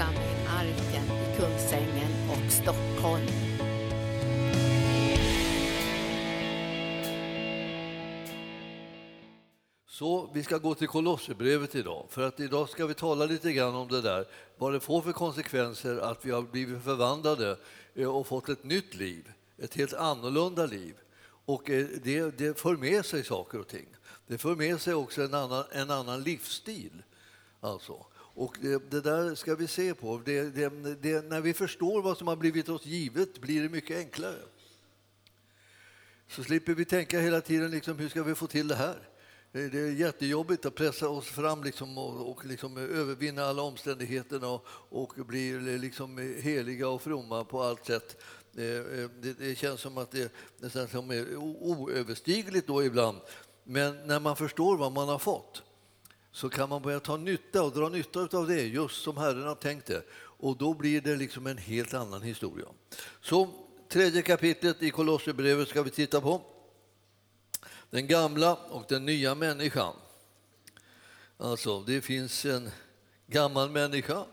församling Arken i Kungsängen och Stockholm. Så vi ska gå till Kolosserbrevet idag, för att idag ska vi tala lite grann om det där, vad det får för konsekvenser att vi har blivit förvandlade eh, och fått ett nytt liv, ett helt annorlunda liv. Och eh, det, det för med sig saker och ting. Det för med sig också en annan, en annan livsstil. Alltså. Och det, det, där ska vi se på. Det, det, när vi förstår vad som har blivit oss givet blir det mycket enklare. Så slipper vi tänka hela tiden liksom, hur ska vi få till det här. Det är jättejobbigt att pressa oss fram liksom och, och liksom övervinna alla omständigheterna och, och bli liksom heliga och fromma på allt sätt. Det, det, det känns som att det nästan som är oöverstigligt då ibland. Men när man förstår vad man har fått så kan man börja ta nytta och dra nytta av det just som Herren har tänkt det. Och då blir det liksom en helt annan historia. Så tredje kapitlet i Kolosserbrevet ska vi titta på. Den gamla och den nya människan. Alltså, det finns en gammal människa.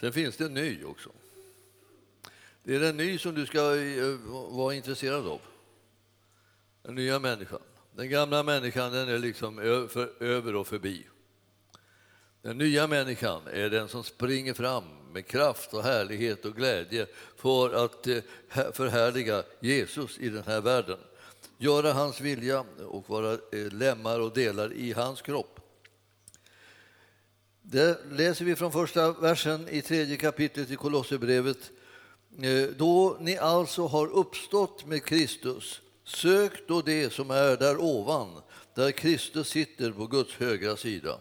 Sen finns det en ny också. Det är den ny som du ska eh, vara intresserad av. Den nya människan. Den gamla människan den är liksom över och förbi. Den nya människan är den som springer fram med kraft och härlighet och glädje för att eh, förhärliga Jesus i den här världen. Göra hans vilja och vara eh, lemmar och delar i hans kropp. Det läser vi från första versen i tredje kapitlet i Kolosserbrevet. Eh, då ni alltså har uppstått med Kristus Sök då det som är där ovan, där Kristus sitter på Guds högra sida.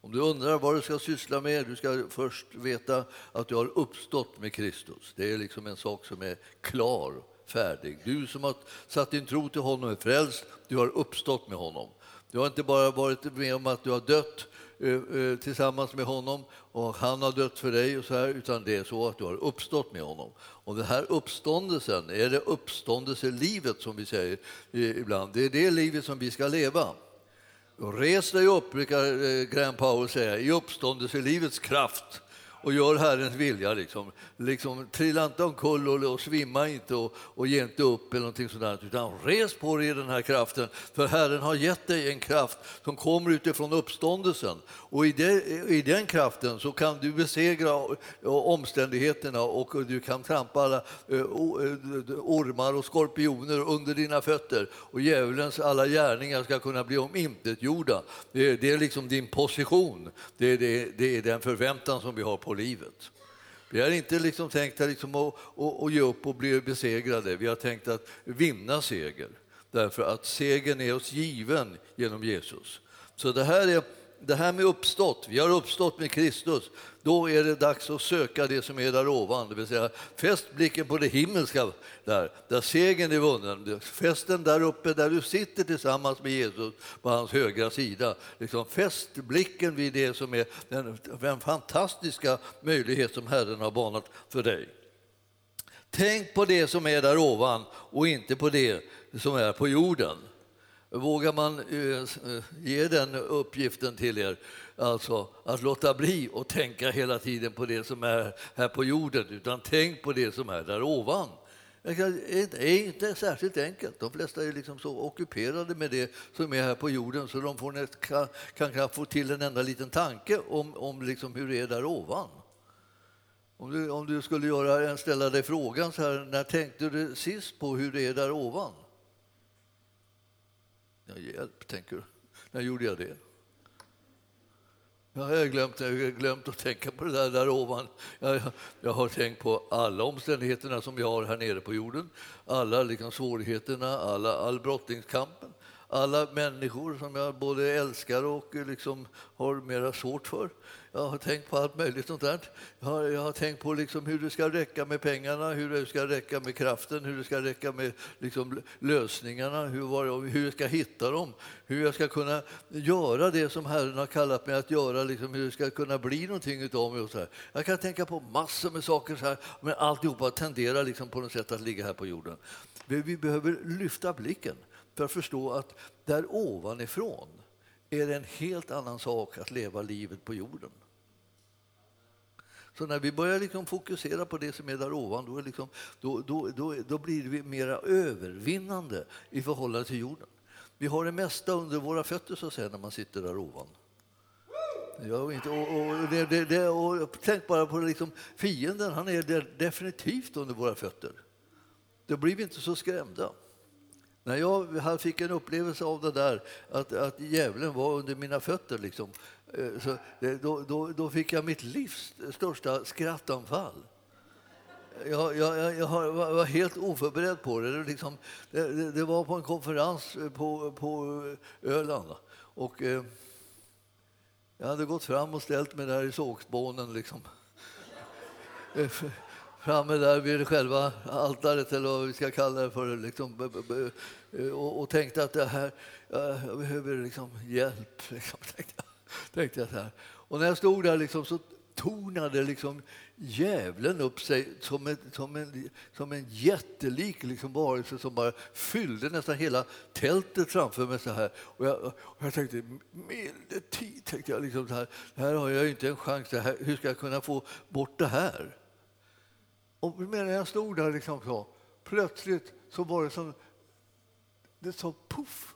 Om du undrar vad du ska syssla med, du ska först veta att du har uppstått med Kristus. Det är liksom en sak som är klar, färdig. Du som har satt din tro till honom är frälst, du har uppstått med honom. Du har inte bara varit med om att du har dött Eh, eh, tillsammans med honom och han har dött för dig och så här, utan det är så att du har uppstått med honom. Och den här uppståndelsen, är det uppståndelselivet som vi säger eh, ibland, det är det livet som vi ska leva. Res dig upp, brukar Graham Powell säga, i uppståndelselivets kraft och gör Herrens vilja. Liksom. Liksom, trilla inte omkull och, och svimma inte och, och ge inte upp eller någonting sådant, utan res på dig i den här kraften. För Herren har gett dig en kraft som kommer utifrån uppståndelsen. Och i, det, i den kraften så kan du besegra omständigheterna och du kan trampa alla eh, eh, ormar och skorpioner under dina fötter och djävulens alla gärningar ska kunna bli omintetgjorda. Det, det är liksom din position, det, det, det är den förväntan som vi har på livet. Vi har inte liksom tänkt att, liksom att, att, att ge upp och bli besegrade. Vi har tänkt att vinna seger. Därför att segern är oss given genom Jesus. Så det här är det här med uppstått, vi har uppstått med Kristus, då är det dags att söka det som är där ovan, det vill säga fäst blicken på det himmelska där, där segern är vunnen. Fäst den där uppe där du sitter tillsammans med Jesus på hans högra sida. Liksom fäst blicken vid det som är den, den fantastiska möjlighet som Herren har banat för dig. Tänk på det som är där ovan och inte på det som är på jorden. Vågar man eh, eh, ge den uppgiften till er, alltså att låta bli och tänka hela tiden på det som är här på jorden, utan tänk på det som är där ovan. Det är inte särskilt enkelt. De flesta är liksom så ockuperade med det som är här på jorden så de får kan, kan få till en enda liten tanke om, om liksom hur det är där ovan. Om du, om du skulle göra, ställa dig frågan så här, när tänkte du sist på hur det är där ovan? Ja, hjälp, tänker du. När gjorde jag det? Jag har glömt, jag har glömt att tänka på det där, där ovan. Jag, jag har tänkt på alla omständigheterna som jag har här nere på jorden. Alla liksom svårigheterna, alla, all brottningskampen. Alla människor som jag både älskar och liksom har mera svårt för. Jag har tänkt på allt möjligt sånt där. Jag har, jag har tänkt på liksom hur det ska räcka med pengarna, hur det ska räcka med kraften, hur det ska räcka med liksom lösningarna, hur, hur jag ska hitta dem, hur jag ska kunna göra det som Herren har kallat mig att göra, liksom hur det ska kunna bli någonting av mig. Och så här. Jag kan tänka på massor med saker, så här, men alltihopa tenderar liksom på något sätt att ligga här på jorden. Vi behöver lyfta blicken för att förstå att där ovanifrån är det en helt annan sak att leva livet på jorden. Så när vi börjar liksom fokusera på det som är där ovan då, är liksom, då, då, då, då blir vi mera övervinnande i förhållande till jorden. Vi har det mesta under våra fötter så att säga, när man sitter där ovan. Jag inte, och, och, det, det, det, och tänk bara på liksom, fienden, han är definitivt under våra fötter. Då blir vi inte så skrämda. När jag fick en upplevelse av det där, att, att djävulen var under mina fötter, liksom, Eh, så eh, då, då, då fick jag mitt livs största skrattanfall. Jag, jag, jag var helt oförberedd på det. Det, liksom, det. det, var på en konferens eh, på, på Öland. Och, eh, jag hade gått fram och ställt mig där i sågspånen. Liksom. Framme där vid själva altaret, eller vad vi ska kalla det för. Liksom, och, och tänkte att det här, jag behöver liksom hjälp. Liksom, tänkte jag. Tänkte jag så här. Och när jag stod där liksom, så tornade liksom djävulen upp sig som en, som en, som en jättelik liksom varelse som bara fyllde nästan hela tältet framför mig. så här. Och jag, och jag tänkte, milde tid, tänkte jag. Liksom så här, här har jag inte en chans. Här, hur ska jag kunna få bort det här? Och medan jag stod där liksom så, plötsligt så var det som... Det sa poff.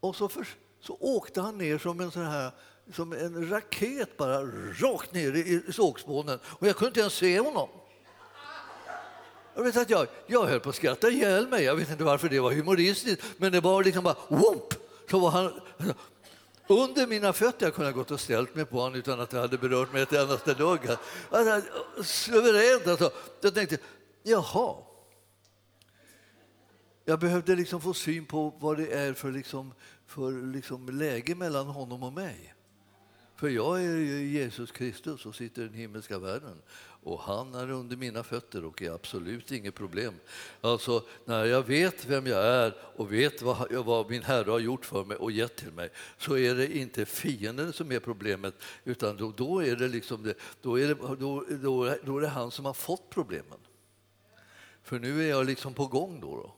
Och så, för, så åkte han ner som en sån här som en raket bara rakt ner i sågspånen och jag kunde inte ens se honom. Jag, vet att jag, jag höll på att skratta ihjäl mig. Jag vet inte varför det var humoristiskt, men det var liksom bara whoop, så var han under mina fötter. Jag kunde ha gått och ställt mig på honom utan att det hade berört mig ett endaste dugg. Alltså, suveränt alltså. Jag tänkte, jaha. Jag behövde liksom få syn på vad det är för, liksom, för liksom läge mellan honom och mig. För jag är Jesus Kristus och sitter i den himmelska världen och han är under mina fötter och är absolut inget problem. Alltså, när jag vet vem jag är och vet vad, vad min Herre har gjort för mig och gett till mig så är det inte fienden som är problemet utan då, då är, det liksom det, då, är det, då, då, då är det han som har fått problemen. För nu är jag liksom på gång då. då.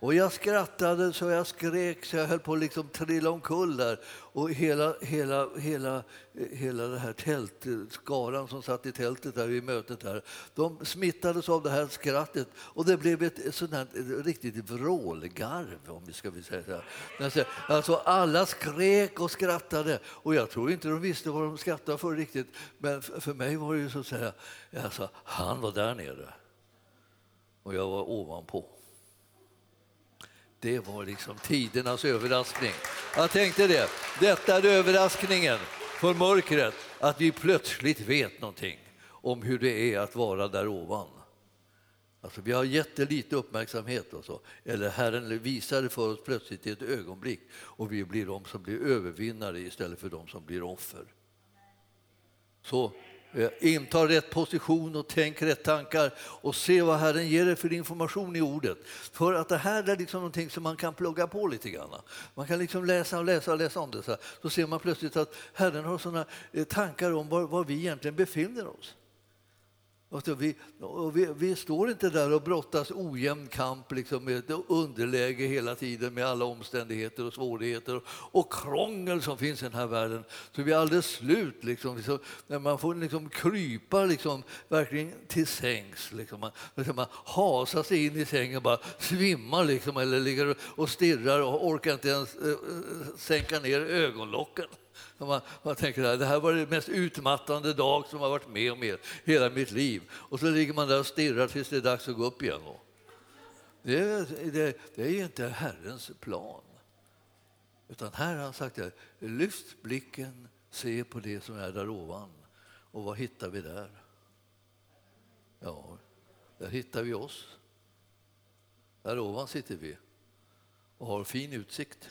Och jag skrattade så jag skrek så jag höll på att liksom trilla omkull där. Och hela, hela, hela, hela det här tältskaran som satt i tältet där vid mötet där, de smittades av det här skrattet och det blev ett sånt här riktigt vrålgarv om vi ska säga så. Alltså, alltså alla skrek och skrattade och jag tror inte de visste vad de skrattade för riktigt. Men för mig var det ju så att säga, alltså, han var där nere och jag var ovanpå. Det var liksom tidernas överraskning. Jag tänkte det. Detta är överraskningen för mörkret, att vi plötsligt vet någonting om hur det är att vara där ovan. Alltså, vi har jättelite uppmärksamhet, och så. eller Herren visar det för oss plötsligt i ett ögonblick och vi blir de som blir övervinnare istället för de som blir offer. Så Eh, inta rätt position och tänk rätt tankar och se vad Herren ger dig för information i ordet. För att det här är liksom någonting som man kan plugga på lite grann. Man kan liksom läsa och läsa och läsa om det. Så, här. så ser man plötsligt att Herren har sådana eh, tankar om var, var vi egentligen befinner oss. Vi, vi, vi, står inte där och brottas ojämn kamp liksom med underläge hela tiden med alla omständigheter och svårigheter och, och krångel som finns i den här världen. Så vi är alldeles slut. Liksom, så när man får liksom krypa liksom, verkligen till sängs. Liksom, man, liksom, man hasar sig in i sängen och bara svimmar liksom, eller ligger och stirrar och orkar inte ens äh, sänka ner ögonlocken. Man, man tänker att det här var den mest utmattande dag som har varit med om er hela mitt liv. Och så ligger man där och stirrar tills det är dags att gå upp igen. Det är, det, det är inte Herrens plan. Utan här har han sagt att lyft blicken, se på det som är där ovan. Och vad hittar vi där? Ja, där hittar vi oss. Där ovan sitter vi och har fin utsikt.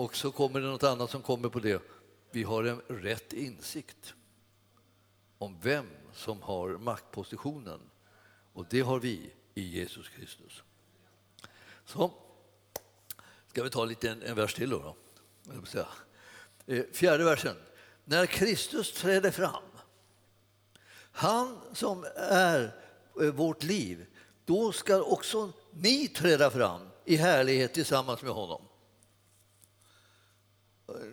Och så kommer det något annat som kommer på det. Vi har en rätt insikt om vem som har maktpositionen. Och det har vi i Jesus Kristus. Så ska vi ta lite en, en vers till då. då. Eh, fjärde versen. När Kristus träder fram, han som är eh, vårt liv, då ska också ni träda fram i härlighet tillsammans med honom.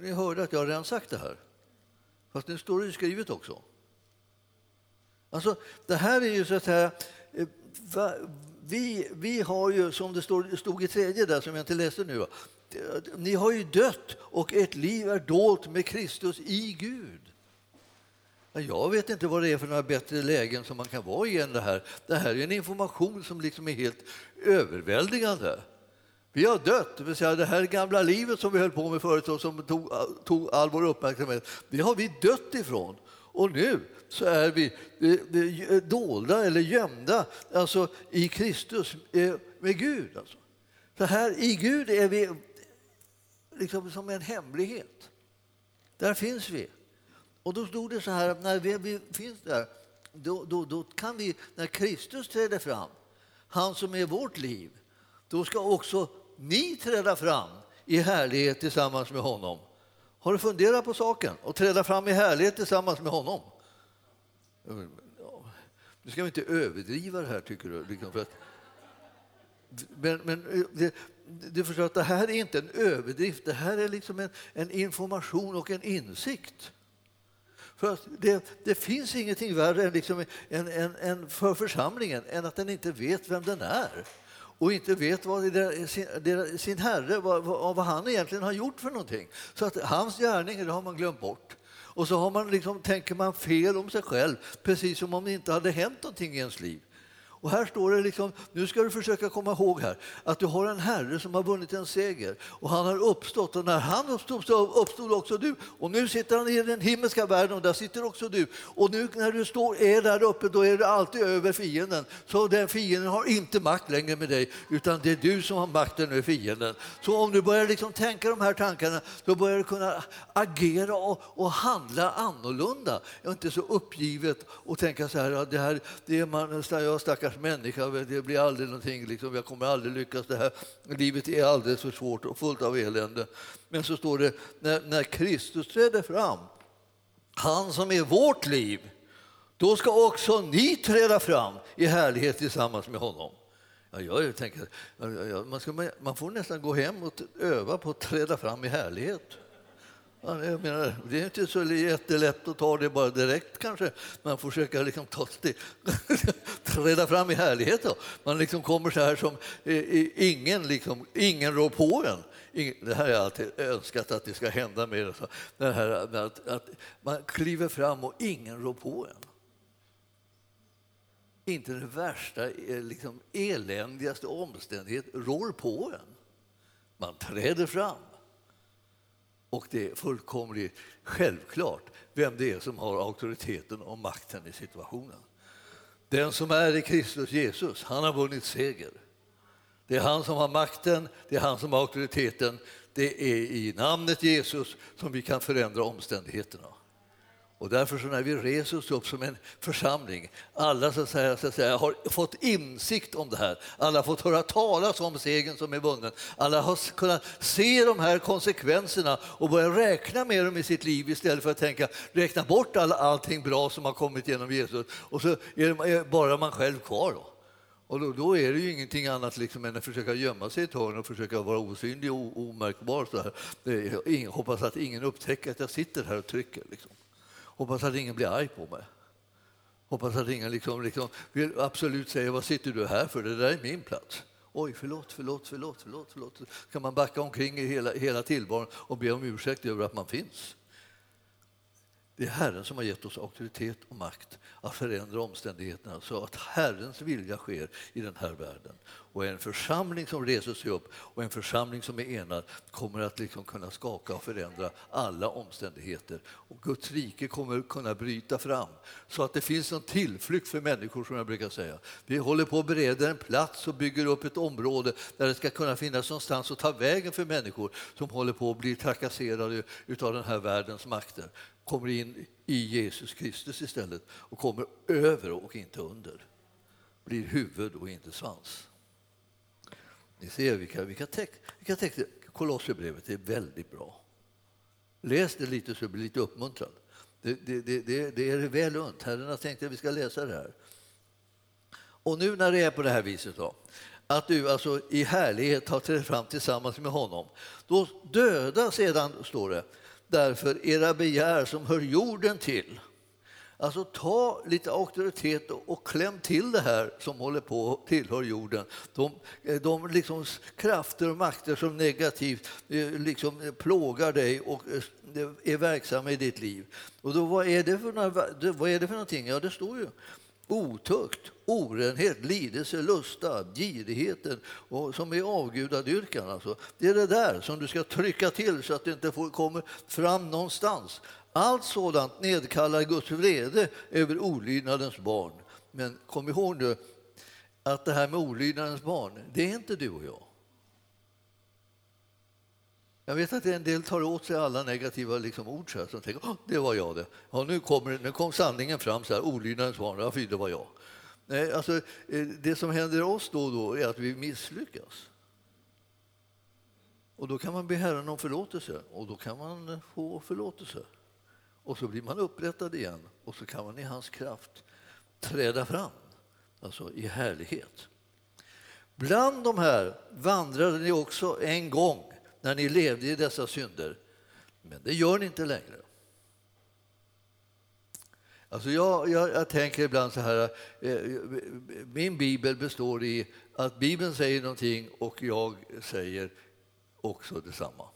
Ni hörde att jag redan sagt det här. Fast nu står det ju skrivet också. Alltså, det här är ju så att säga... Eh, vi, vi har ju, som det stod, stod i tredje där, som jag inte läste nu, ni har ju dött och ert liv är dolt med Kristus i Gud. Jag vet inte vad det är för några bättre lägen som man kan vara i än det här. Det här är en information som liksom är helt överväldigande. Vi har dött, det vill säga det här gamla livet som vi höll på med förut och som tog, tog all vår uppmärksamhet, det har vi dött ifrån. Och nu så är vi dolda eller gömda alltså, i Kristus eh, med Gud. Alltså. Så här i Gud är vi liksom som en hemlighet. Där finns vi. Och då stod det så här att när vi, vi finns där, då, då, då kan vi, när Kristus träder fram, han som är vårt liv, då ska också ni träda fram i härlighet tillsammans med honom. Har du funderat på saken? Och träda fram i härlighet tillsammans med honom? Nu ska vi inte överdriva det här, tycker du. liksom, för att- Men, men det, du förstår att det här är inte en överdrift, det här är liksom en, en information och en insikt. För att det, det finns ingenting värre än, liksom en, en, en för församlingen än att den inte vet vem den är och inte vet vad det, sin, det, sin herre, vad, vad, vad han egentligen har gjort för någonting. Så att hans gärning det har man glömt bort. Och så har man liksom, tänker man fel om sig själv, precis som om det inte hade hänt någonting i ens liv. Och här står det liksom, nu ska du försöka komma ihåg här, att du har en herre som har vunnit en seger och han har uppstått och när han uppstod så uppstod också du. Och nu sitter han i den himmelska världen och där sitter också du. Och nu när du står, är där uppe då är du alltid över fienden. Så den fienden har inte makt längre med dig utan det är du som har makten över fienden. Så om du börjar liksom tänka de här tankarna då börjar du kunna agera och, och handla annorlunda. Jag är inte så uppgivet och tänka så här, ja, det här det är man, jag stackars människa, det blir aldrig någonting, liksom, jag kommer aldrig lyckas, det här livet är alldeles för svårt och fullt av elände. Men så står det, när, när Kristus träder fram, han som är vårt liv, då ska också ni träda fram i härlighet tillsammans med honom. Ja, jag tänker, man, ska, man får nästan gå hem och öva på att träda fram i härlighet. Jag menar, det är inte så jättelätt att ta det bara direkt kanske. Man får försöka liksom ta steg, träda fram i härlighet. Då. Man liksom kommer så här som ingen, liksom, ingen rår på en. Det här har jag alltid önskat att det ska hända med det. här, med att, att man kliver fram och ingen rår på en. Inte den värsta, eh, liksom, eländigaste omständighet rår på en. Man träder fram. Och det är fullkomligt självklart vem det är som har auktoriteten och makten i situationen. Den som är i Kristus Jesus, han har vunnit seger. Det är han som har makten, det är han som har auktoriteten. Det är i namnet Jesus som vi kan förändra omständigheterna. Och därför så när vi reser oss upp som en församling, alla så att säga, så att säga, har fått insikt om det här, alla har fått höra talas om segern som är vunnen, alla har kunnat se de här konsekvenserna och börja räkna med dem i sitt liv istället för att tänka räkna bort all, allting bra som har kommit genom Jesus och så är det bara man själv kvar. Då. Och då, då, är det ju ingenting annat liksom än att försöka gömma sig i ett hörn och försöka vara osynlig och omärkbar. Så här. Hoppas att ingen upptäcker att jag sitter här och trycker. Liksom. Hoppas att ingen blir arg på mig. Hoppas att ingen liksom, liksom vill absolut säga vad sitter du här för? Det där är min plats. Oj, förlåt, förlåt, förlåt, förlåt. förlåt. Kan man backa omkring i hela, hela tillvaron och be om ursäkt över att man finns? Det är Herren som har gett oss auktoritet och makt att förändra omständigheterna så att Herrens vilja sker i den här världen. Och en församling som reser sig upp och en församling som är enad kommer att liksom kunna skaka och förändra alla omständigheter. Och Guds rike kommer att kunna bryta fram så att det finns en tillflykt för människor som jag brukar säga. Vi håller på att bereda en plats och bygger upp ett område där det ska kunna finnas någonstans att ta vägen för människor som håller på att bli trakasserade av den här världens makter kommer in i Jesus Kristus istället och kommer över och inte under. Blir huvud och inte svans. Ni ser vilka, vilka, text, vilka texter. Kolosserbrevet är väldigt bra. Läs det lite så blir lite uppmuntrad. Det, det, det, det, det är väl unt. Herren har tänkt att vi ska läsa det här. Och nu när det är på det här viset då, att du alltså i härlighet har trätt fram tillsammans med honom, då döda sedan, står det, därför era begär som hör jorden till. Alltså ta lite auktoritet och, kläm till det här som håller på och tillhör jorden. De, eh, de liksom krafter och makter som negativt eh, liksom plågar dig och eh, är verksamma i ditt liv. Och då, vad, är det för, vad är det för någonting? Ja, det står ju otukt, orenhet, lidelse, lusta, girigheten och som är avgudadyrkan. Alltså. Det är det där som du ska trycka till så att det inte får, kommer fram någonstans. Allt sådant nedkallar Guds vrede över olydnadens barn. Men kom ihåg nu att det här med olydnadens barn, det är inte du och jag. Jag vet att en del tar åt sig alla negativa liksom ord så här, som tänker det var jag det. Ja, nu, kommer, nu kom sanningen fram, så här, olydnadens barn, ja, fy, det var jag. Nej, alltså, eh, det som händer oss då och då är att vi misslyckas. Och då kan man be Herren om förlåtelse och då kan man få förlåtelse. Och så blir man upprättad igen och så kan man i hans kraft träda fram, alltså i härlighet. Bland de här vandrade ni också en gång när ni levde i dessa synder. Men det gör ni inte längre. Alltså jag, jag, jag tänker ibland så här, eh, min bibel består i att Bibeln säger någonting och jag säger också detsamma.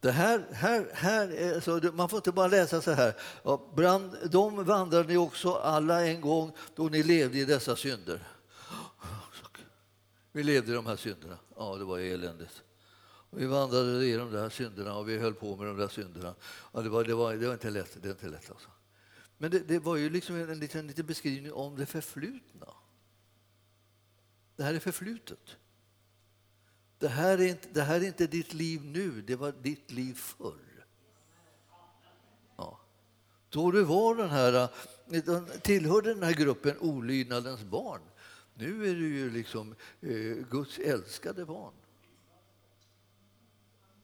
Det här, här, här är, så man får inte bara läsa så här. Bland dem vandrade ni också alla en gång då ni levde i dessa synder. Vi levde i de här synderna. Ja, det var eländigt. Vi vandrade i de där synderna och vi höll på med de där synderna. Ja, det, var, det, var, det var inte lätt. Det var inte lätt alltså. Men det, det, var ju liksom en liten, liten beskrivning om det förflutna. Det här är förflutet. Det här, är inte, det här är inte ditt liv nu, det var ditt liv förr. Ja. Då du var den här, eh, tillhörde den här gruppen olydnadens barn nu är du ju liksom eh, Guds älskade barn.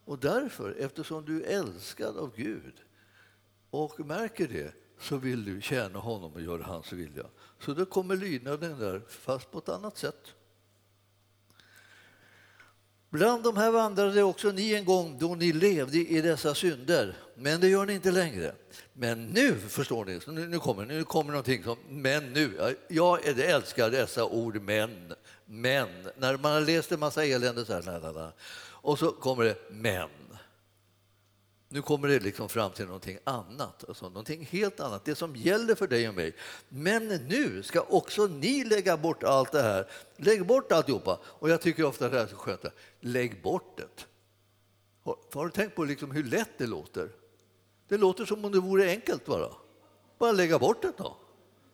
Och därför, eftersom du är älskad av Gud och märker det, så vill du tjäna honom och göra hans vilja. Så då kommer lydnaden där, fast på ett annat sätt. Bland de här vandrade också ni en gång då ni levde i dessa synder, men det gör ni inte längre. Men nu, förstår ni, nu, nu kommer, nu kommer någonting som men nu. Jag älskar dessa ord men, men. När man har läst en massa elände så här, och så kommer det men. Nu kommer det liksom fram till någonting annat, alltså någonting helt annat, det som gäller för dig och mig. Men nu ska också ni lägga bort allt det här. Lägg bort alltihopa. Och jag tycker ofta det är så skönt, lägg bort det. Har, har du tänkt på liksom hur lätt det låter? Det låter som om det vore enkelt bara. Bara lägga bort det då.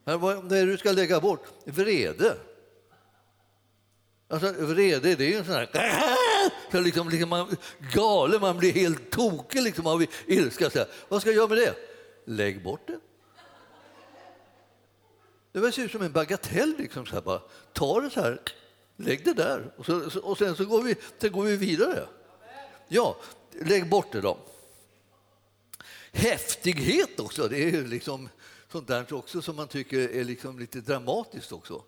Vad är det du ska lägga bort vrede. Alltså, vrede det är ju en sån här... Så liksom, liksom man, galen, man blir helt tokig liksom av ilska. Så här. Vad ska jag göra med det? Lägg bort det. Det ser ut som en bagatell. Liksom, så här, bara. Ta det så här, lägg det där och, så, och sen så går vi, sen går vi vidare. Ja, lägg bort det då. Häftighet också, det är liksom sånt där också som man tycker är liksom lite dramatiskt också.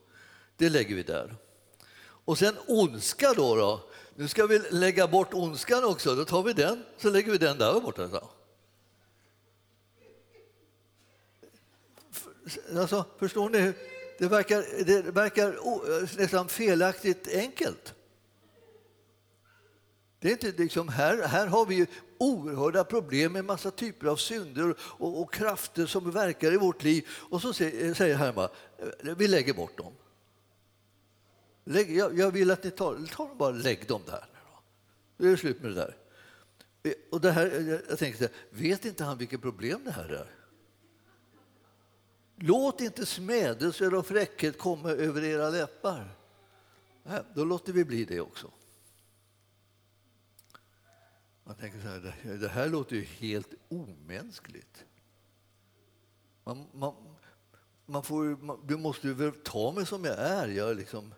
Det lägger vi där. Och sen ondska då, då. Nu ska vi lägga bort ondskan också. Då tar vi den, så lägger vi den där borta. Så. Alltså, förstår ni? Det verkar, det verkar nästan felaktigt enkelt. Det är inte liksom, här, här har vi oerhörda problem med massa typer av synder och, och krafter som verkar i vårt liv. Och så säger, säger Herma, eh, vi lägger bort dem. Lägg, jag, jag, vill att ni tar, tar bara lägg dem där. Nu är det slut med det där. Eh, och det här, eh, jag tänkte, vet inte han vilket problem det här är? Låt inte smädelser och fräckhet komma över era läppar. Nej, då låter vi bli det också. Man tänker så här, det här låter ju helt omänskligt. Man, man, man får, man, du måste ju ta mig som jag är. Jag liksom,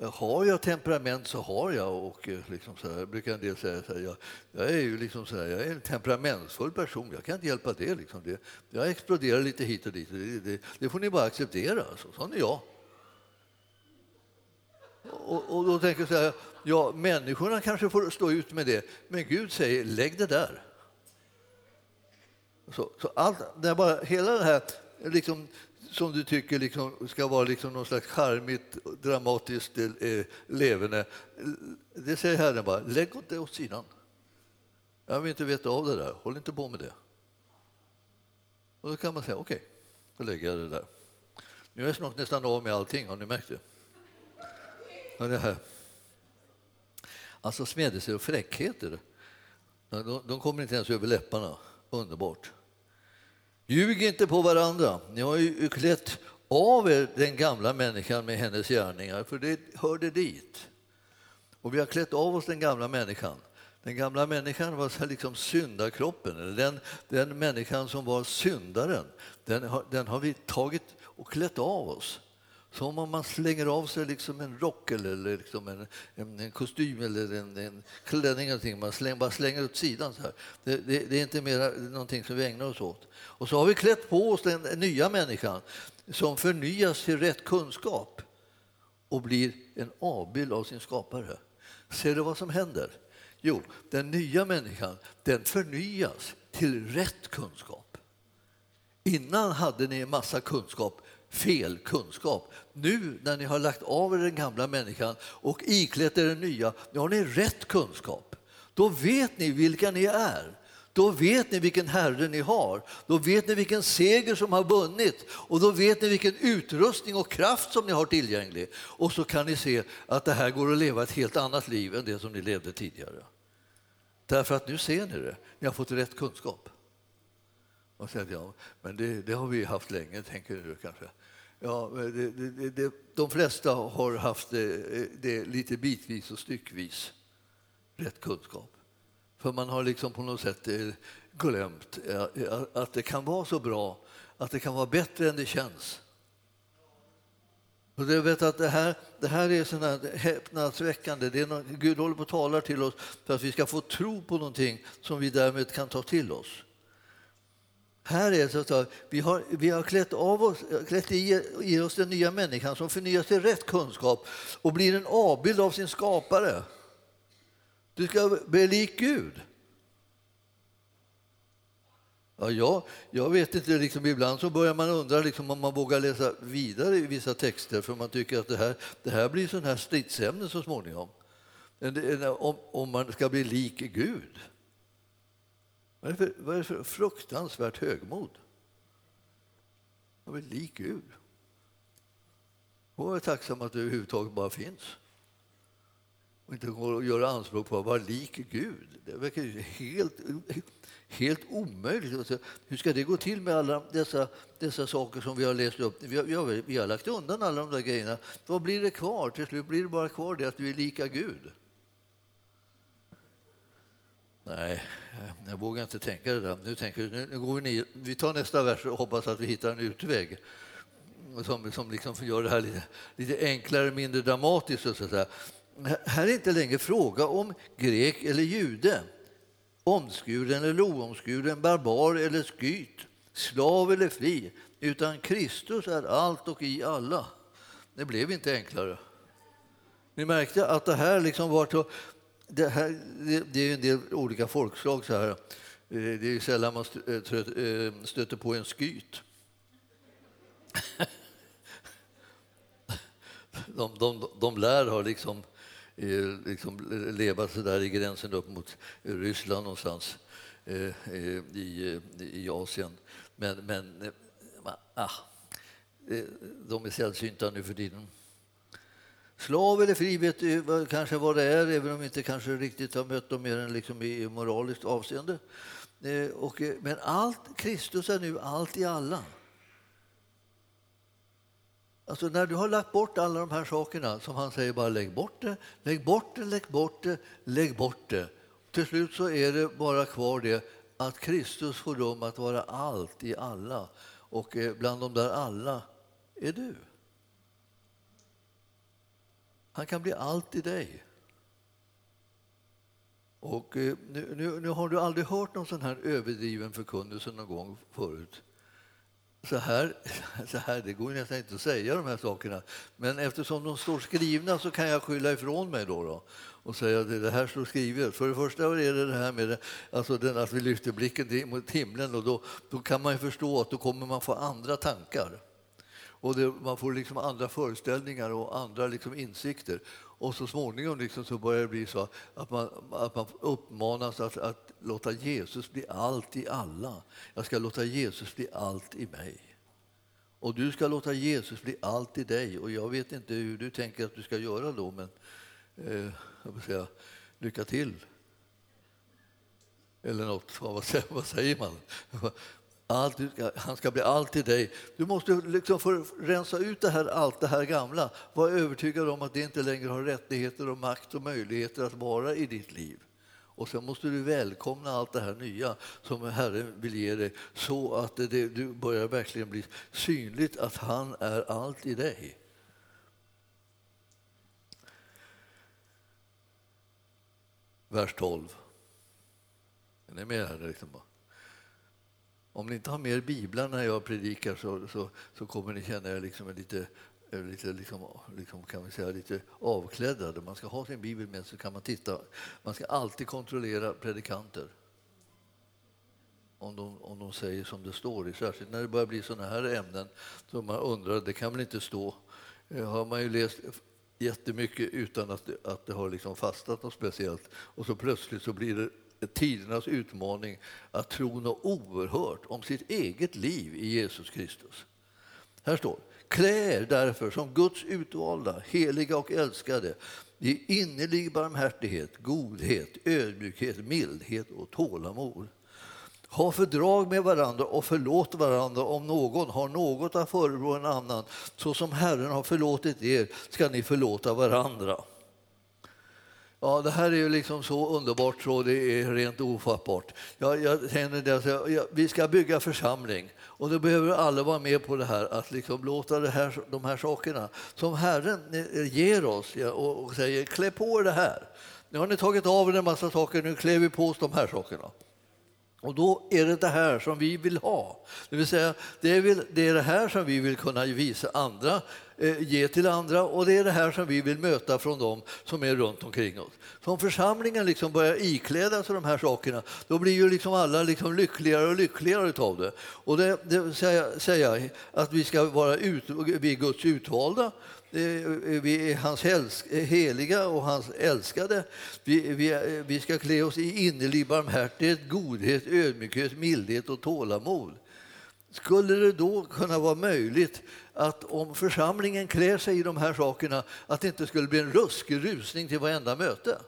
har jag temperament så har jag. Och eh, liksom så här, brukar en del säga så här, jag, jag, är ju liksom så här, jag är en temperamentsfull person, jag kan inte hjälpa det. Liksom. det jag exploderar lite hit och dit. Det, det, det får ni bara acceptera. Alltså. Sån är jag. och, och då tänker jag så här, ja, människorna kanske får stå ut med det, men Gud säger lägg det där. Så, så allt, det är bara, hela det här liksom, som du tycker liksom ska vara liksom någon slags charmigt, dramatiskt eh, levande, det säger Herren bara, lägg det åt sidan. Jag vill inte veta av det där, håll inte på med det. Och då kan man säga, okej, okay, då lägger jag det där. Nu är jag snart nästan av med allting, har ni märkt det? Ja, det här. Alltså smädelser och fräckheter, de, de kommer inte ens över läpparna. Underbart. Ljug inte på varandra. Ni har ju klätt av er den gamla människan med hennes gärningar, för det hörde dit. Och vi har klätt av oss den gamla människan. Den gamla människan var liksom syndakroppen, den, den människan som var syndaren. Den har, den har vi tagit och klätt av oss. Som om man slänger av sig liksom en rock eller liksom en, en, en kostym eller en, en klänning. Eller man slänger, bara slänger åt sidan. Så här. Det, det, det, är inte mer någonting som vi ägnar oss åt. Och så har vi klätt på oss den nya människan som förnyas till rätt kunskap och blir en avbild av sin skapare. Ser du vad som händer? Jo, den nya människan den förnyas till rätt kunskap. Innan hade ni en massa kunskap fel kunskap. Nu när ni har lagt av er den gamla människan och iklätt er den nya, nu har ni rätt kunskap. Då vet ni vilka ni är. Då vet ni vilken Herre ni har. Då vet ni vilken seger som har vunnit och då vet ni vilken utrustning och kraft som ni har tillgänglig. Och så kan ni se att det här går att leva ett helt annat liv än det som ni levde tidigare. Därför att nu ser ni det, ni har fått rätt kunskap. Och säger, ja, men det, det, har vi haft länge, tänker du kanske. Ja, det, det, det, de flesta har haft det, det, lite bitvis och styckvis, rätt kunskap. För man har liksom på något sätt eh, glömt eh, att det kan vara så bra, att det kan vara bättre än det känns. Och jag vet att det här, det här är såna häpnadsväckande. Det är något, Gud håller på att tala till oss för att vi ska få tro på någonting som vi därmed kan ta till oss. Här är det så att vi har, vi har klätt, av oss, klätt i, i oss den nya människan som förnyas till rätt kunskap och blir en avbild av sin skapare. Du ska bli lik Gud. Ja, jag, jag vet inte, liksom, ibland så börjar man undra liksom, om man vågar läsa vidare i vissa texter för man tycker att det här, det här blir sån här stridsämne så småningom. Om, om man ska bli lik Gud. Vad är, det för, vad är det för fruktansvärt högmod? Jag vill lik Gud. Och jag är tacksam att du överhuvudtaget bara finns. Och inte går att göra anspråk på att vara lik Gud. Det verkar ju helt, helt omöjligt. Alltså, hur ska det gå till med alla dessa, dessa saker som vi har läst upp? Vi har, vi har, vi har lagt undan alla de där grejerna. Vad blir det kvar? Till slut blir det bara kvar det att du är lika Gud. Nej, Eh, jag vågar inte tänka det där. Nu tänker, nu, nu går vi, ner. vi tar nästa vers och hoppas att vi hittar en utväg som, som liksom gör det här lite, lite enklare, mindre dramatiskt. Så. Här är inte längre fråga om grek eller jude, omskuren eller oomskuren, barbar eller skyt, slav eller fri, utan Kristus är allt och i alla. Det blev inte enklare. Ni märkte att det här liksom var det, här, det, är en del olika folkslag. Så här. Eh, det är sällan man eh, eh, stöter på en skyt. De, de, de lär ha liksom, liksom levat så där i gränsen upp mot Ryssland någonstans i, i Asien. Men, men ah, de är sällsynta nu för tiden. Slav eller fri vet du kanske vad det är, även om vi inte kanske riktigt har mött dem mer än liksom i moraliskt avseende. Eh, och, eh, men allt, Kristus är nu allt i alla. Alltså när du har lagt bort alla de här sakerna, som han säger, bara lägg bort det, lägg bort det, lägg bort det, lägg bort det. Till slut så är det bara kvar det att Kristus får rum att vara allt i alla. Och eh, bland de där alla är du. Han kan bli allt i dig. Och eh, nu, nu, nu, har du aldrig hört någon sån här överdriven förkunnelse någon gång förut. så här, så här, det går nästan inte att säga de här sakerna, men eftersom de står skrivna så kan jag skylla ifrån mig då, då och säga att det här står skrivet. För det första är det det här med det, alltså den, att vi lyfter blicken mot himlen och då, då kan man förstå att då kommer man få andra tankar. Och det, man får liksom andra föreställningar och andra liksom insikter. Och så småningom liksom så börjar det bli så att man, att man uppmanas att, att låta Jesus bli allt i alla. Jag ska låta Jesus bli allt i mig. Och du ska låta Jesus bli allt i dig. Och jag vet inte hur du tänker att du ska göra då, men eh, jag vill säga, lycka till. Eller något, vad säger man? Allt, han ska bli allt i dig. Du måste liksom få rensa ut det här, allt det här gamla. Var övertygad om att det inte längre har rättigheter och makt och möjligheter att vara i ditt liv. Och sen måste du välkomna allt det här nya som Herren vill ge dig så att det, du börjar verkligen bli synligt att han är allt i dig. Vers 12. Är ni med här? Liksom bara. Om ni inte har mer biblar när jag predikar så, så, så kommer ni känna er liksom lite, lite, liksom, liksom, kan vi säga, lite avklädda. Man ska ha sin bibel med så kan man titta. Man ska alltid kontrollera predikanter. Om de, om de säger som det står, särskilt när det börjar bli sådana här ämnen som man undrar, det kan väl inte stå. Eh, har man ju läst jättemycket utan att det, att det har liksom fastnat något speciellt och så plötsligt så blir det tidernas utmaning att tro något oerhört om sitt eget liv i Jesus Kristus. Här står Klä er därför som Guds utvalda, heliga och älskade i innerlig barmhärtighet, godhet, ödmjukhet, mildhet och tålamod. Ha fördrag med varandra och förlåt varandra om någon har något att förebrå en annan. Så som Herren har förlåtit er ska ni förlåta varandra. Ja, det här är ju liksom så underbart så det är rent ofattbart. Jag, jag känner det, alltså, jag, vi ska bygga församling och då behöver alla vara med på det här att liksom låta det här, de här sakerna som Herren eh, ger oss ja, och, och, säger klä på er det här. Nu har ni tagit av er en massa saker, nu klär vi på oss de här sakerna. Och då är det det här som vi vill ha. Det vill säga, det är, det, är det här som vi vill kunna visa andra, Eh, ge till andra och det är det här som vi vill möta från dem som är runt omkring oss. Så om församlingen liksom börjar ikläda sig de här sakerna, då blir ju liksom alla liksom lyckligare och lyckligare utav det. Och det, det säga, säga att vi ska vara ut, vi är Guds utvalda, vi är hans heliga och hans älskade. Vi, vi, vi ska klä oss i innerlig barmhärtighet, godhet, ödmjukhet, mildhet och tålamod. Skulle det då kunna vara möjligt att om församlingen klär sig i de här sakerna att det inte skulle bli en ruskig rusning till varenda möte?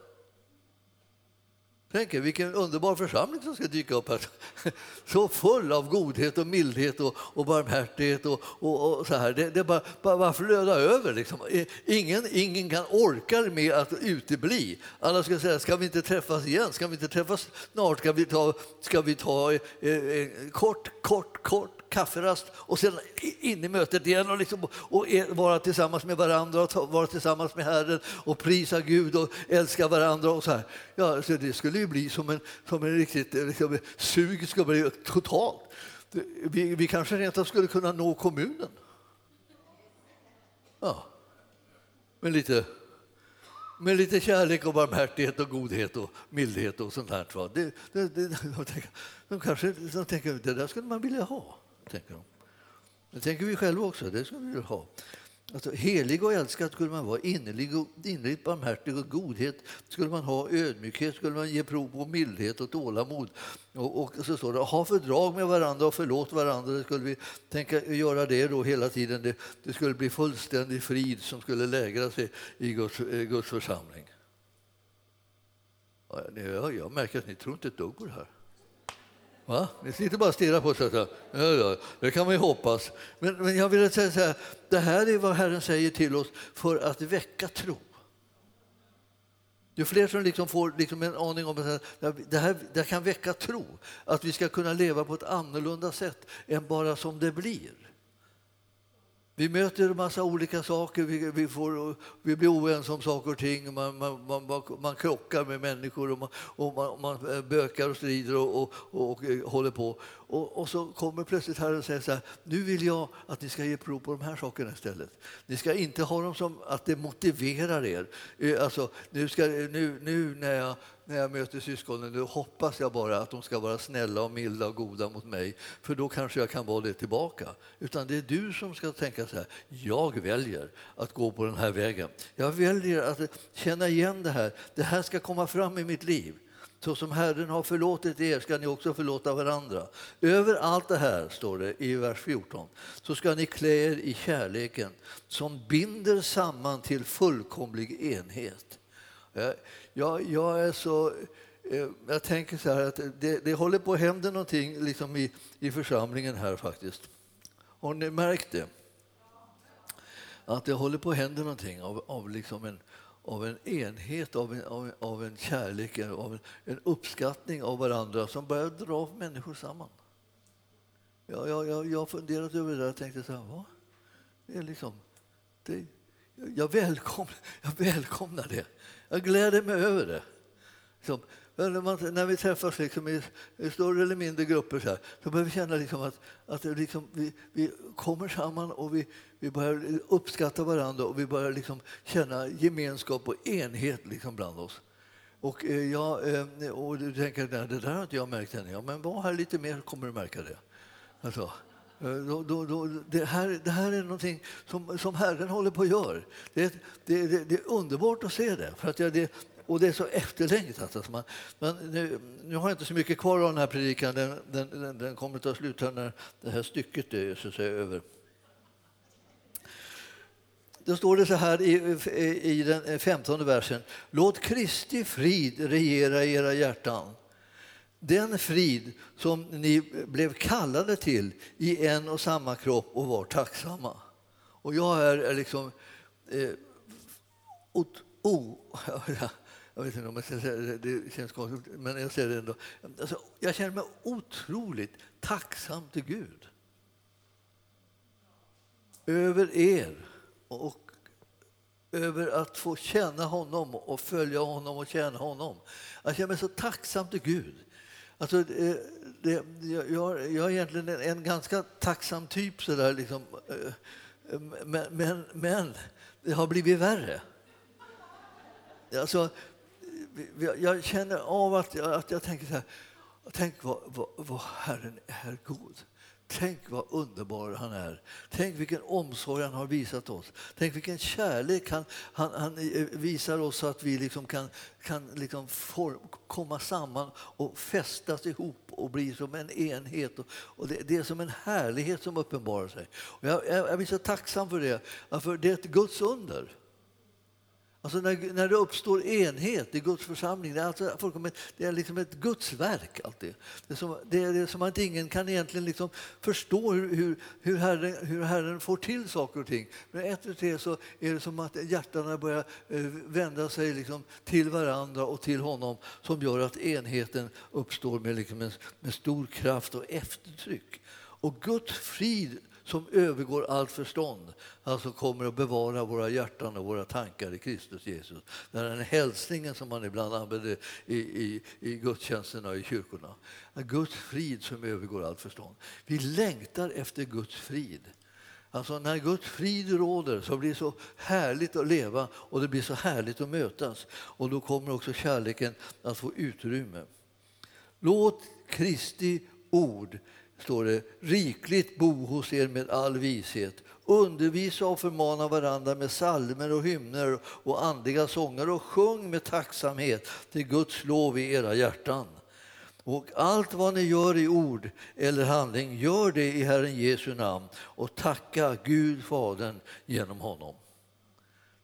Tänk er vilken underbar församling som ska dyka upp här. Så full av godhet och mildhet och, och barmhärtighet och, och, och så här. Det, det bara, bara, bara flöda över. Liksom. Ingen, ingen kan orka med att utebli. Alla ska säga, ska vi inte träffas igen? Ska vi inte träffas snart? Ska vi ta, ska vi ta eh, eh, kort, kort, kort kafferast och sen in i mötet igen och, liksom, och vara tillsammans med varandra och vara tillsammans med Herren och prisa Gud och älska varandra. och så här. Ja, så Det skulle ju bli som en, som en riktigt eh, liksom, sug, skulle bli totalt. Vi, vi kanske rent skulle kunna nå kommunen. Ja, med lite med lite kärlek och barmhärtighet och godhet och mildhet och sånt här. Det, det, det, de, tänker, de kanske de tänker det där skulle man vilja ha tänker de. Det tänker vi själva också, det ska vi ha. Alltså, helig och älskad skulle man vara, innerlig och, innerligt barmhärtig och godhet skulle man ha, ödmjukhet skulle man ge prov på, mildhet och tålamod. Och, och så står det, ha fördrag med varandra och förlåt varandra. Det skulle vi tänka göra det då hela tiden. Det, det skulle bli fullständig frid som skulle lägra sig i Guds, eh, Guds församling. Jag, jag märker att ni tror inte ett dugg på det här. Va? Ni sitter bara och stirrar på oss. Ja, ja, det kan man ju hoppas. Men, men jag vill säga så här, det här är vad Herren säger till oss för att väcka tro. Ju fler som liksom får liksom en aning om att det här, det kan väcka tro, att vi ska kunna leva på ett annorlunda sätt än bara som det blir. Vi möter en massa olika saker, vi, vi, får, vi blir oense om saker och ting, man, man, man, man krockar med människor och man, och man, man bökar och strider och, och, och, och håller på. Och, och, så kommer plötsligt Herren och säger så här, nu vill jag att ni ska ge prov på de här sakerna istället. Ni ska inte ha dem som att det motiverar er. Eh, alltså, nu, ska, nu, nu när jag när jag möter syskonen, då hoppas jag bara att de ska vara snälla och milda och goda mot mig, för då kanske jag kan vara det tillbaka. Utan det är du som ska tänka så här, jag väljer att gå på den här vägen. Jag väljer att känna igen det här, det här ska komma fram i mitt liv. Så som Herren har förlåtit er ska ni också förlåta varandra. Över allt det här, står det i vers 14, så ska ni klä er i kärleken som binder samman till fullkomlig enhet. Jag, jag är så... Eh, jag tänker så här att det, det håller på att hända någonting liksom i, i församlingen här faktiskt. Har ni märkt det? Att det håller på att hända någonting av, av, liksom en, av en enhet, av en, av, av en kärlek, av en, en, uppskattning av varandra som börjar dra människor samman. Jag, jag, jag, jag har funderat över det där och tänkte så här, va? Det är liksom, det, jag, välkomnar, jag välkomnar det. Jag gläder mig över det. Liksom, så, när vi träffas liksom i, i, större eller mindre grupper så, här, så börjar vi känna liksom att, att liksom vi, vi, kommer samman och vi, vi börjar uppskatta varandra och vi börjar liksom känna gemenskap och enhet liksom bland oss. Och, eh, jag, eh, och du tänker, nej, det där har inte jag märkt än. Ja, men var här lite mer kommer du märka det. Alltså. Eh, då, då, då, det, här, det här är någonting som, som Herren håller på att göra. Det, det, det, det är underbart att se det. För att det, och det är så efterlängtat. Alltså man, men nu, nu, har jag inte så mycket kvar av den här predikan. Den, den, den, den kommer att ta slut här när det här stycket är så att säga, över. Då står det så här i, i den femtonde versen. Låt Kristi frid regera i era hjärtan den frid som ni blev kallade till i en och samma kropp och var tacksamma. Och jag är liksom... Eh, ot, oh, jag vet inte om jag ska säga det, det känns konstigt, men jag säger det ändå. Alltså, jag känner mig otroligt tacksam till Gud. Över er och över att få känna honom och följa honom och tjäna honom. Jag känner mig så tacksam till Gud Alltså, det, det, jag, jag är egentligen en, en ganska tacksam typ, så där, liksom. Eh, eh, men, men, men det har blivit värre. Alltså, jag känner av att jag, att jag tänker så här, tänk vad, vad, vad Herren är god. Tänk vad underbar han är. Tänk vilken omsorg han har visat oss. Tänk vilken kärlek han, han, han visar oss så att vi liksom kan, kan liksom form, komma samman och fästas ihop och bli som en enhet. Och det, det är som en härlighet som uppenbarar sig. Och jag, jag, jag är så tacksam för det, för det är ett Guds under. Alltså när, när det uppstår enhet i Guds församling, det är, alltså, det är liksom ett Guds verk. Alltid. Det, är som, det är som att ingen kan egentligen liksom förstå hur, hur, hur, Herren, hur Herren får till saker och ting. Men efter det så är det som att hjärtana börjar eh, vända sig liksom till varandra och till honom som gör att enheten uppstår med, liksom en, med stor kraft och eftertryck. Och Guds frid som övergår allt förstånd, alltså kommer att bevara våra hjärtan och våra tankar i Kristus Jesus. Det är den hälsningen som man ibland använder i, i, i gudstjänsterna och i kyrkorna. Guds frid som övergår allt förstånd. Vi längtar efter Guds frid. Alltså när Guds frid råder så blir det så härligt att leva och det blir så härligt att mötas. Och då kommer också kärleken att få utrymme. Låt Kristi ord står det, rikligt bo hos er med all vishet. Undervisa och förmana varandra med salmer och hymner och andliga sånger och sjung med tacksamhet till Guds lov i era hjärtan. Och allt vad ni gör i ord eller handling, gör det i Herren Jesu namn och tacka Gud Fadern genom honom.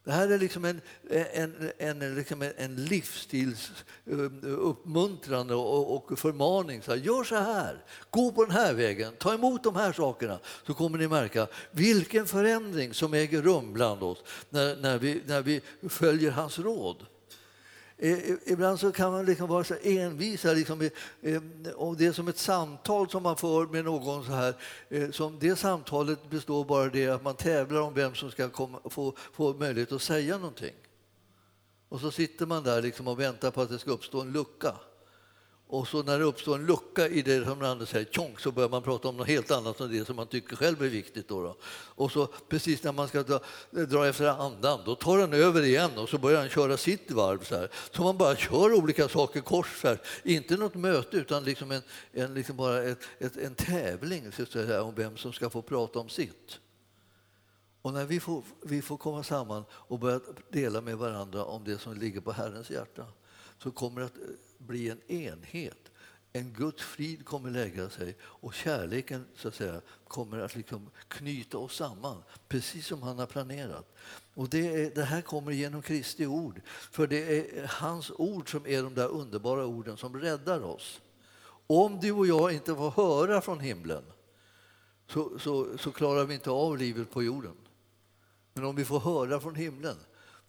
Det här är liksom en, en, en, liksom en livsstilsuppmuntrande och, och förmaning. Så här, gör så här, gå på den här vägen, ta emot de här sakerna så kommer ni märka vilken förändring som äger rum bland oss när, när, vi, när vi följer hans råd. Eh, eh, ibland så kan man liksom vara så envis. Liksom, och eh, det är som ett samtal som man för med någon så här. Som det samtalet består bara det att man tävlar om vem som ska komma, få, få möjlighet att säga någonting. Och så sitter man där liksom och väntar på att det ska uppstå en lucka. Och så när det uppstår en lucka i det som den andra säger, tjong, så börjar man prata om något helt annat än det som man tycker själv är viktigt. Då, då. Och så precis när man ska dra, dra efter andan, då tar den över igen och så börjar han köra sitt varv. Så, här. så man bara kör olika saker kors. Så här. Inte något möte, utan liksom en, en, liksom bara ett, ett, en tävling så säga, om vem som ska få prata om sitt. Och när vi får, vi får komma samman och börja dela med varandra om det som ligger på Herrens hjärta så kommer det att bli en enhet. En Guds frid kommer lägga sig och kärleken så att säga, kommer att liksom knyta oss samman, precis som han har planerat. Och det, är, det här kommer genom Kristi ord, för det är hans ord som är de där underbara orden som räddar oss. Om du och jag inte får höra från himlen så, så, så klarar vi inte av livet på jorden. Men om vi får höra från himlen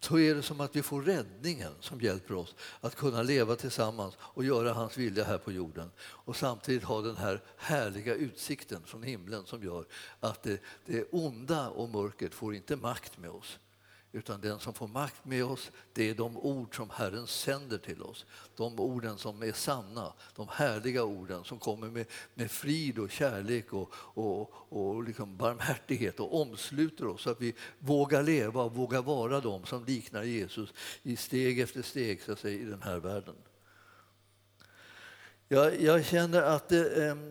så är det som att vi får räddningen som hjälper oss att kunna leva tillsammans och göra hans vilja här på jorden. Och samtidigt ha den här härliga utsikten från himlen som gör att det, det onda och mörkret får inte makt med oss utan den som får makt med oss, det är de ord som Herren sänder till oss. De orden som är sanna, de härliga orden som kommer med, med frid och kärlek och, och, och liksom barmhärtighet och omsluter oss så att vi vågar leva och vågar vara de som liknar Jesus i steg efter steg så att säga, i den här världen. Jag, jag känner att eh,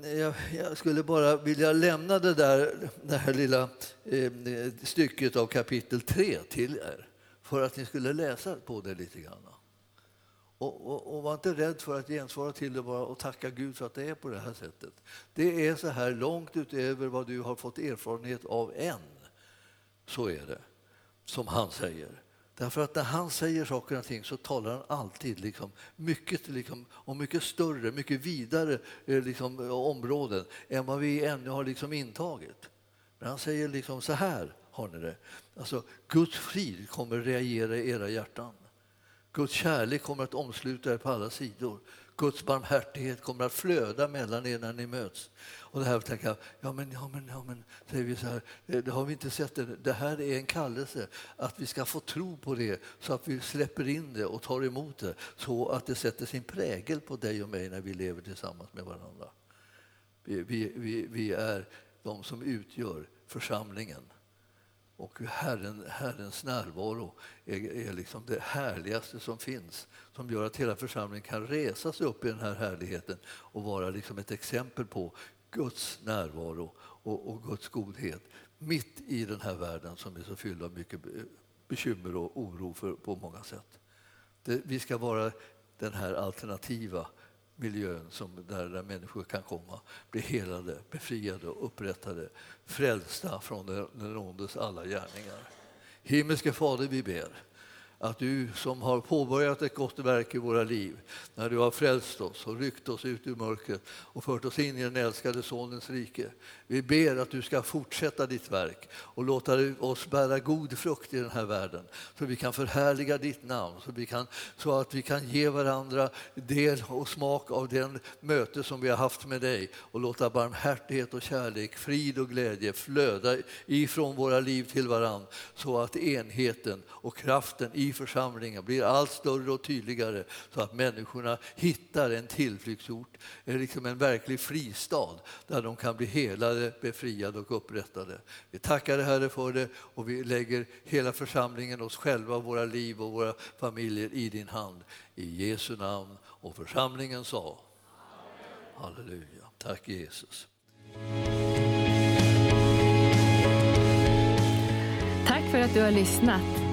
jag, jag, skulle bara vilja lämna det där det här lilla eh, stycket av kapitel 3 till er för att ni skulle läsa på det lite grann. Och, och, och var inte rädd för att gensvara till det bara och tacka Gud för att det är på det här sättet. Det är så här långt utöver vad du har fått erfarenhet av än. Så är det, som han säger. Därför att när han säger saker och ting så talar han alltid liksom mycket, liksom, om mycket större, mycket vidare eh, liksom, områden än vad vi ännu har liksom intagit. Men han säger liksom så här, har ni det. Alltså, Guds frid kommer reagera i era hjärtan. Guds kärlek kommer att omsluta er på alla sidor. Guds barmhärtighet kommer att flöda mellan er när ni möts. Och det här att tänka, ja men, ja men, ja men, säger vi så här, det har vi inte sett det. Det här är en kallelse att vi ska få tro på det så att vi släpper in det och tar emot det så att det sätter sin prägel på dig och mig när vi lever tillsammans med varandra. Vi, vi, vi, vi är de som utgör församlingen. Och Herren, Herrens närvaro är, är liksom det härligaste som finns som gör att hela församlingen kan resa sig upp i den här härligheten och vara liksom ett exempel på Guds närvaro och, och Guds godhet mitt i den här världen som är så fylld av mycket bekymmer och oro för, på många sätt. Det, vi ska vara den här alternativa miljön som där, där människor kan komma, bli helade, befriade och upprättade, frälsta från den, den ondes alla gärningar. Himmelske Fader, vi ber att du som har påbörjat ett gott verk i våra liv, när du har frälst oss och ryckt oss ut ur mörkret och fört oss in i den älskade Sonens rike. Vi ber att du ska fortsätta ditt verk och låta oss bära god frukt i den här världen så vi kan förhärliga ditt namn, så, vi kan, så att vi kan ge varandra del och smak av den möte som vi har haft med dig och låta barmhärtighet och kärlek, frid och glädje flöda ifrån våra liv till varandra så att enheten och kraften i församlingen blir allt större och tydligare så att människorna hittar en tillflyktsort, eh, liksom en verklig fristad där de kan bli helade, befriade och upprättade. Vi tackar dig Herre för det och vi lägger hela församlingen, oss själva, våra liv och våra familjer i din hand. I Jesu namn. Och församlingen sa Halleluja. Tack Jesus. Tack för att du har lyssnat.